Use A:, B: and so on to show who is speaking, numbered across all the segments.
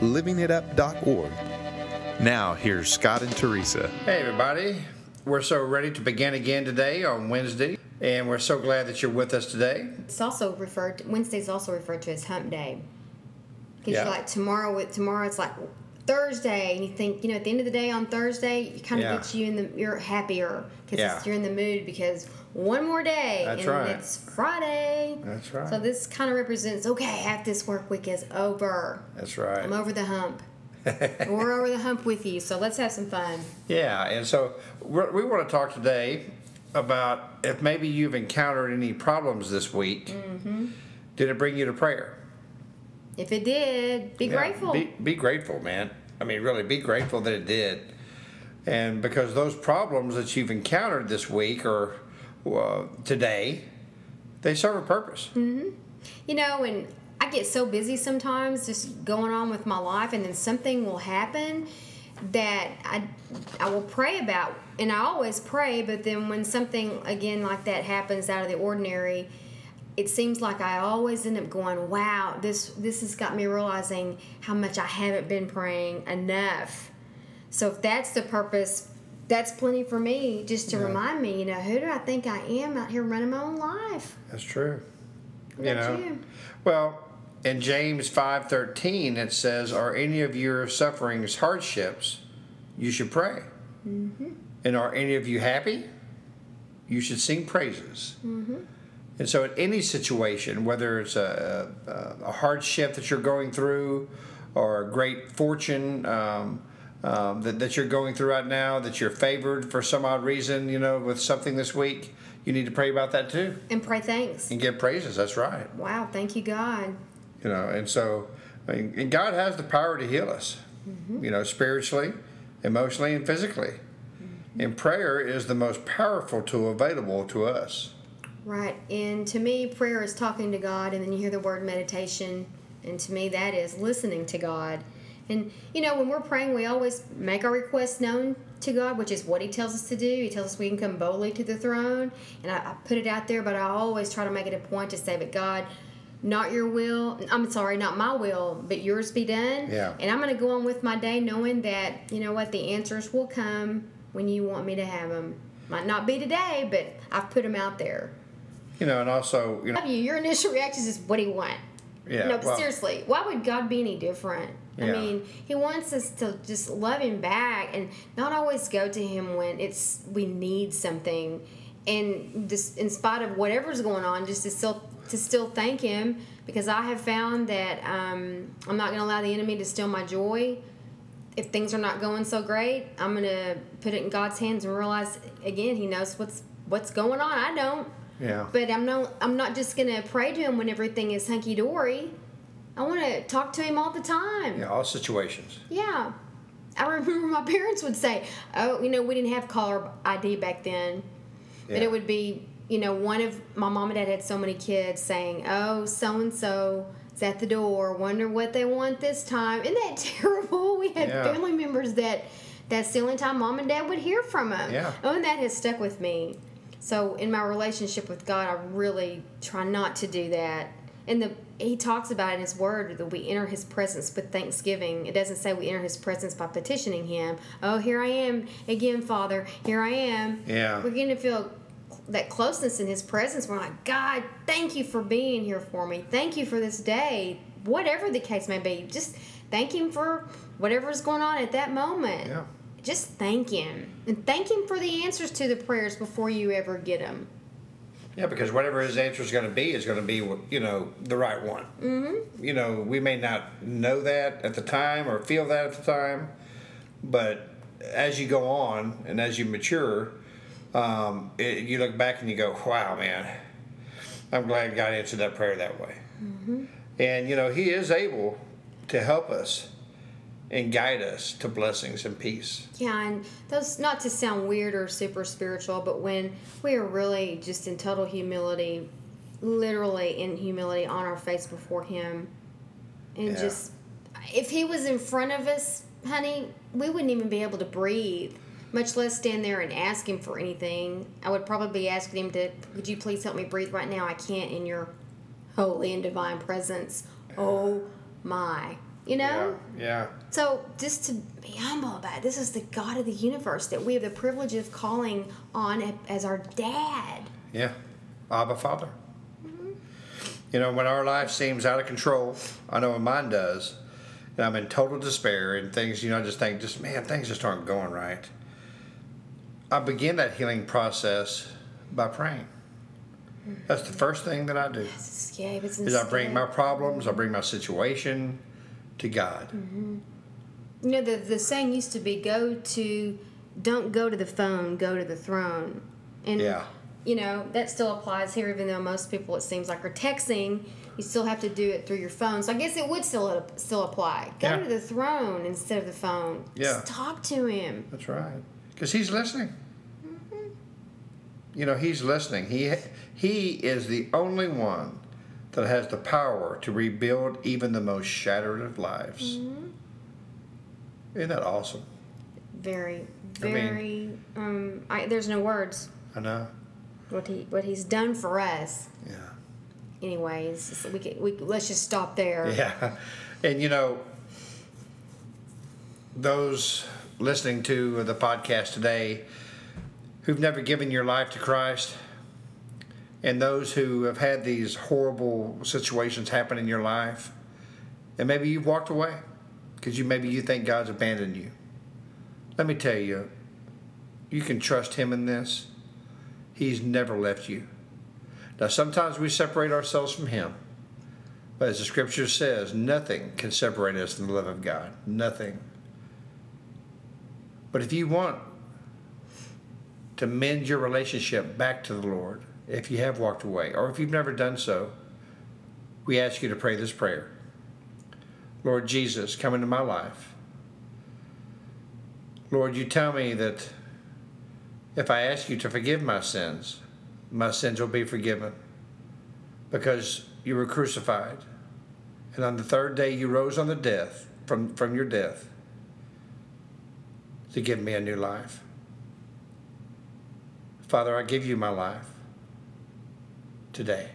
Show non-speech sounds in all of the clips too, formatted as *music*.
A: livingitup.org. Now, here's Scott and Teresa.
B: Hey, everybody. We're so ready to begin again today on Wednesday, and we're so glad that you're with us today.
C: It's also referred to, Wednesday's also referred to as Hump Day. Because
B: Yeah.
C: you're like tomorrow tomorrow it's like Thursday, and you think you know at the end of the day on Thursday, it kind of
B: Yeah.
C: gets you in the you're happier because
B: Yeah.
C: you're in the mood because one more day
B: That's
C: and
B: right.
C: it's Friday.
B: That's right.
C: So this kind of represents okay, half this work week is over.
B: That's right.
C: I'm over the hump. *laughs* We're over the hump with you, so let's have some fun.
B: Yeah, and so we want to talk today about if maybe you've encountered any problems this week.
C: Mm-hmm.
B: Did it bring you to prayer?
C: If it did, be
B: Yeah,
C: grateful.
B: Be, be grateful, man. I mean, really, be grateful that it did. And because those problems that you've encountered this week or uh, today, they serve a purpose. Mm-hmm.
C: you know, and I get so busy sometimes just going on with my life, and then something will happen that I, I will pray about, and I always pray, but then when something again like that happens out of the ordinary, it seems like I always end up going, "Wow, this this has got me realizing how much I haven't been praying enough." So if that's the purpose, that's plenty for me, just to
B: Yeah.
C: remind me, you know, who do I think I am out here running my own life?
B: That's true.
C: What
B: you know,
C: you?
B: well, in James five thirteen, it says, "Are any of your sufferings hardships? You should pray.
C: Mm-hmm.
B: And are any of you happy? You should sing praises."
C: Mm-hmm.
B: And so, in any situation, whether it's a, a, a hardship that you're going through, or a great fortune um, um, that, that you're going through right now, that you're favored for some odd reason, you know, with something this week, you need to pray about that too
C: And pray thanks.
B: and give praises. That's right.
C: Wow, thank you, God.
B: You know, and so, I mean, and God has the power to heal us, you know, spiritually, emotionally, and physically. And prayer is the most powerful tool available to us.
C: Right. And to me, prayer is talking to God, and then you hear the word meditation. And to me, that is listening to God. And, you know, when we're praying, we always make our requests known to God, which is what He tells us to do. He tells us we can come boldly to the throne. And I, I put it out there, but I always try to make it a point to say, but God, not your will, I'm sorry, not my will, but yours be done.
B: Yeah.
C: And I'm going to go on with my day knowing that, you know what, the answers will come when you want me to have them. Might not be today, but I've put them out there.
B: You know, and also, you know.
C: Your initial reaction is, "What do you want?"
B: yeah.
C: no, but
B: well,
C: seriously, why would God be any different? I mean, He wants us to just love Him back and not always go to Him when it's we need something, and just in spite of whatever's going on, just to still to still thank Him because I have found that um, I'm not going to allow the enemy to steal my joy. If things are not going so great, I'm going to put it in God's hands and realize again He knows what's what's going on. I don't.
B: Yeah.
C: But I'm not. I'm not just gonna pray to him when everything is hunky dory. I want to talk to him all the time.
B: Yeah, all situations.
C: Yeah. I remember my *laughs* parents would say, "Oh, you know, we didn't have caller ID back then, but it would be, you know, one of my mom and dad had so many kids saying, "Oh, so and so is at the door. Wonder what they want this time." Isn't that *laughs* terrible? We had
B: Yeah.
C: family members that that's the only time mom and dad would hear from them.
B: Yeah.
C: Oh, and that has stuck with me. So in my relationship with God, I really try not to do that. And the he talks about it in his word that we enter his presence with thanksgiving. It doesn't say we enter his presence by petitioning him. Oh, here I am again, Father. Here I am.
B: Yeah.
C: We're going to feel that closeness in his presence. We're like, God, thank you for being here for me. Thank you for this day. Whatever the case may be, just thank him for whatever's going on at that moment
B: Yeah.
C: Just thank him and thank him for the answers to the prayers before you ever get them
B: Yeah, because whatever his answer is going to be is going to be, you know, the right one. Mm-hmm. You know, we may not know that at the time or feel that at the time, but as you go on and as you mature, um, it, you look back and you go, "Wow, man, I'm glad God answered that prayer that way." And you know, He is able to help us and guide us to blessings and peace.
C: Yeah, and those not to sound weird or super spiritual, but when we are really just in total humility, literally in humility on our face before Him, and
B: Yeah.
C: just if He was in front of us, honey, we wouldn't even be able to breathe, much less stand there and ask Him for anything. I would probably be asking Him to, would you please help me breathe right now? I can't in Your holy and divine presence. Oh my, you know.
B: Yeah. Yeah.
C: So just to be humble about it, this is the God of the universe that we have the privilege of calling on as our dad.
B: Yeah. Abba Father. Mm-hmm. You know, when our life seems out of control, I know when mine does, and I'm in total despair and things, you know, I just think, just man, things just aren't going right. I begin that healing process by praying. That's the mm-hmm. first thing that I do.
C: Scary, it's
B: Is I bring my problems, I bring my situation to God. Mm-hmm.
C: You know, the, the saying used to be go to, don't go to the phone, go to the throne. And,
B: Yeah.
C: you know, that still applies here, even though most people, it seems like, are texting. You still have to do it through your phone. So I guess it would still still apply. Go
B: Yeah.
C: to the throne instead of the phone.
B: Yeah.
C: Just talk to him.
B: That's right. Because he's listening. Mm-hmm. You know, he's listening. He he is the only one that has the power to rebuild even the most shattered of lives. Isn't that awesome?
C: Very,
B: I mean-
C: very. um, I, there's no words.
B: I know.
C: What he what he's done for us.
B: Yeah.
C: anyways we can, we let's just stop there
B: Yeah. *laughs* And you know, those listening to the podcast today who've never given your life to Christ, and those who have had these horrible situations happen in your life, and maybe you've walked away because you maybe you think God's abandoned you. Let me tell you, you can trust Him in this. He's never left you. Now, sometimes we separate ourselves from Him. But as the scripture says, nothing can separate us from the love of God. Nothing. But if you want to mend your relationship back to the Lord, if you have walked away, or if you've never done so, we ask you to pray this prayer Lord Jesus, come into my life. Lord, you tell me that if I ask you to forgive my sins, my sins will be forgiven because you were crucified. And on the third day you rose on the death from, from your death to give me a new life. Father, I give you my life today.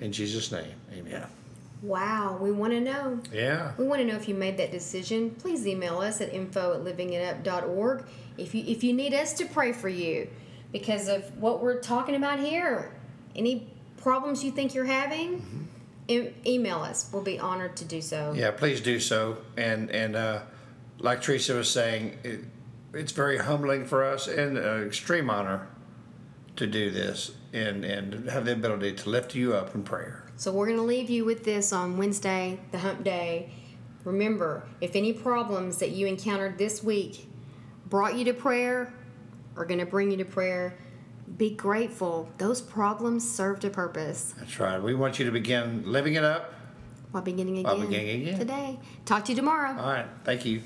B: In Jesus' name, amen.
C: wow we want to know
B: Yeah.
C: we want to know if you made that decision please email us at info at livingitup.org if you if you need us to pray for you because of what we're talking about here any problems you think you're having e- email us we'll be honored to do so
B: Yeah, please do so. And and uh, like Teresa was saying, it, it's very humbling for us and an extreme honor to do this and and have the ability to lift you up in prayer.
C: So we're going to leave you with this on Wednesday, the hump day. Remember, if any problems that you encountered this week brought you to prayer or going to bring you to prayer, be grateful. Those problems served a purpose
B: That's right. We want you to begin living it up.
C: while beginning again,
B: While beginning again.
C: today. Talk to you tomorrow.
B: All right. Thank you.